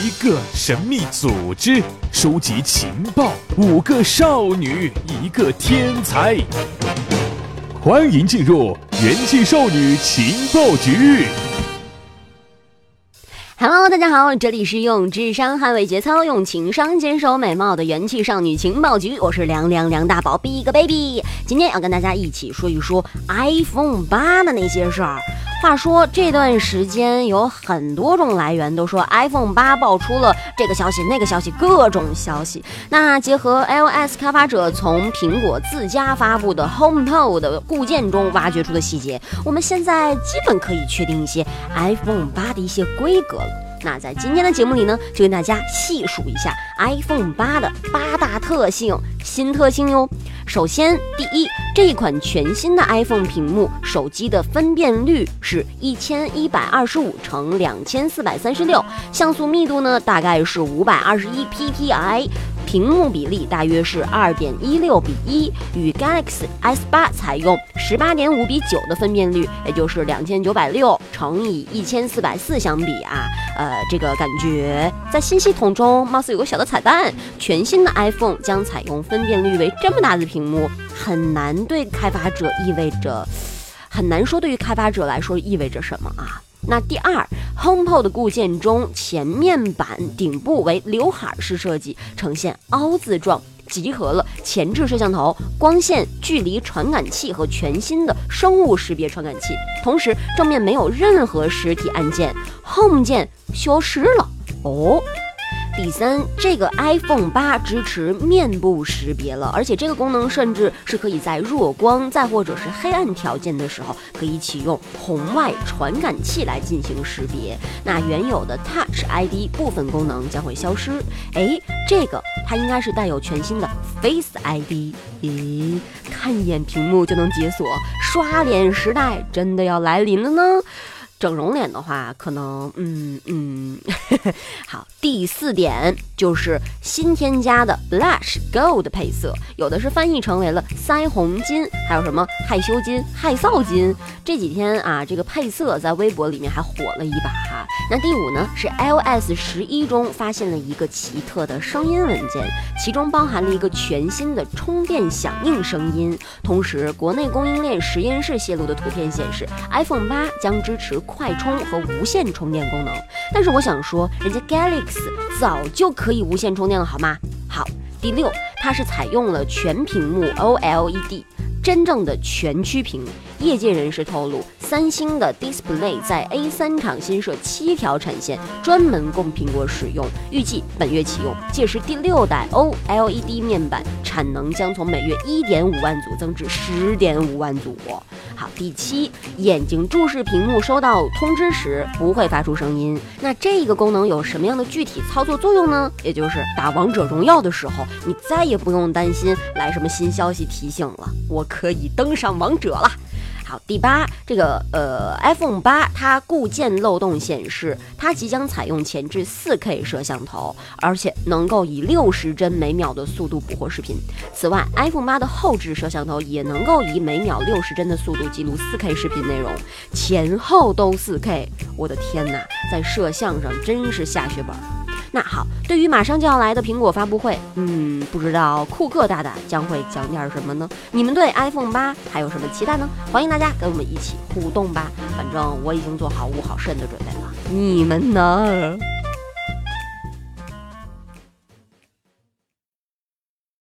一个神秘组织，收集情报；五个少女，一个天才。欢迎进入元气少女情报局。Hello，大家好，这里是用智商捍卫节操，用情商坚守美貌的元气少女情报局，我是凉凉梁大宝 Big Baby，今天要跟大家一起说一说 iPhone 八的那些事儿。话说这段时间有很多种来源都说 iPhone 八爆出了这个消息那个消息各种消息。那结合 iOS 开发者从苹果自家发布的 HomePod 的固件中挖掘出的细节，我们现在基本可以确定一些 iPhone 八的一些规格了。那在今天的节目里呢，就跟大家细数一下 iPhone 八的八大特性、新特性哟。首先，第一，这一款全新的 iPhone 屏幕，手机的分辨率是一千一百二十五乘两千四百三十六，像素密度呢大概是五百二十一 PPI。屏幕比例大约是二点一六比一，与 Galaxy S 八采用十八点五比九的分辨率，也就是两千九百六乘以一千四百四相比啊，呃，这个感觉在新系统中貌似有个小的彩蛋。全新的 iPhone 将采用分辨率为这么大的屏幕，很难对开发者意味着，很难说对于开发者来说意味着什么啊。那第二，HomePod 固件中前面板顶部为刘海式设计，呈现凹字状，集合了前置摄像头、光线、距离传感器和全新的生物识别传感器。同时，正面没有任何实体按键，Home 键消失了哦。第三，这个 iPhone 八支持面部识别了，而且这个功能甚至是可以在弱光再或者是黑暗条件的时候，可以启用红外传感器来进行识别。那原有的 Touch ID 部分功能将会消失。哎，这个它应该是带有全新的 Face ID。咦，看一眼屏幕就能解锁，刷脸时代真的要来临了呢？整容脸的话，可能，嗯嗯，好。第四点就是新添加的 Blush Gold 配色，有的是翻译成为了腮红金，还有什么害羞金、害臊金。这几天啊，这个配色在微博里面还火了一把那第五呢，是 iOS 十一中发现了一个奇特的声音文件，其中包含了一个全新的充电响应声音。同时，国内供应链实验室泄露的图片显示，iPhone 八将支持快充和无线充电功能。但是我想说，人家 Galaxy 早就可以无线充电了，好吗？好，第六，它是采用了全屏幕 OLED，真正的全曲屏。业界人士透露，三星的 Display 在 A 三厂新设七条产线，专门供苹果使用，预计本月启用。届时，第六代 OLED 面板产能将从每月一点五万组增至十点五万组。好，第七，眼睛注视屏幕收到通知时不会发出声音。那这个功能有什么样的具体操作作用呢？也就是打王者荣耀的时候，你再也不用担心来什么新消息提醒了，我可以登上王者了。好，第八，这个呃，iPhone 八它固件漏洞显示，它即将采用前置 4K 摄像头，而且能够以六十帧每秒的速度捕获视频。此外，iPhone 八的后置摄像头也能够以每秒六十帧的速度记录 4K 视频内容，前后都 4K。我的天哪，在摄像上真是下血本。那好，对于马上就要来的苹果发布会，嗯，不知道库克大大将会讲点什么呢？你们对 iPhone 八还有什么期待呢？欢迎大家跟我们一起互动吧。反正我已经做好捂好肾的准备了，你们呢？